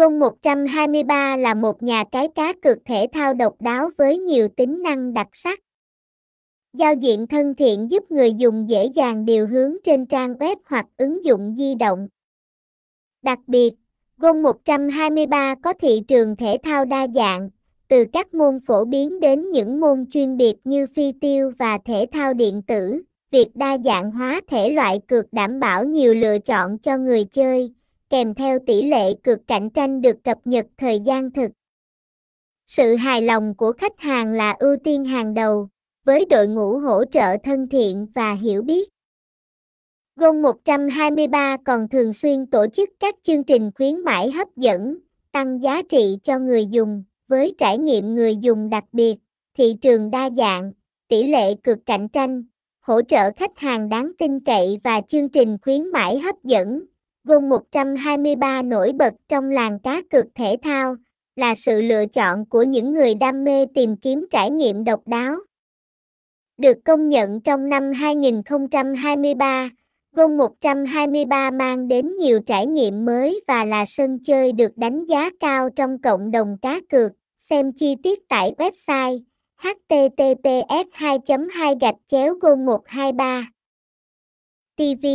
Gôn 123 là một nhà cái cá cược thể thao độc đáo với nhiều tính năng đặc sắc. Giao diện thân thiện giúp người dùng dễ dàng điều hướng trên trang web hoặc ứng dụng di động. Đặc biệt, Gôn 123 có thị trường thể thao đa dạng, từ các môn phổ biến đến những môn chuyên biệt như phi tiêu và thể thao điện tử. Việc đa dạng hóa thể loại cược đảm bảo nhiều lựa chọn cho người chơi, kèm theo tỷ lệ cược cạnh tranh được cập nhật thời gian thực. Sự hài lòng của khách hàng là ưu tiên hàng đầu, với đội ngũ hỗ trợ thân thiện và hiểu biết. Gôn 123 còn thường xuyên tổ chức các chương trình khuyến mãi hấp dẫn, tăng giá trị cho người dùng, với trải nghiệm người dùng đặc biệt, thị trường đa dạng, tỷ lệ cực cạnh tranh, hỗ trợ khách hàng đáng tin cậy và chương trình khuyến mãi hấp dẫn. Vâng, gôn 123 nổi bật trong làng cá cược thể thao, là sự lựa chọn của những người đam mê tìm kiếm trải nghiệm độc đáo. Được công nhận trong năm 2023, Gôn 123 mang đến nhiều trải nghiệm mới và là sân chơi được đánh giá cao trong cộng đồng cá cược. Xem chi tiết tại website https 2 2 gạch chéo gôn 123 TV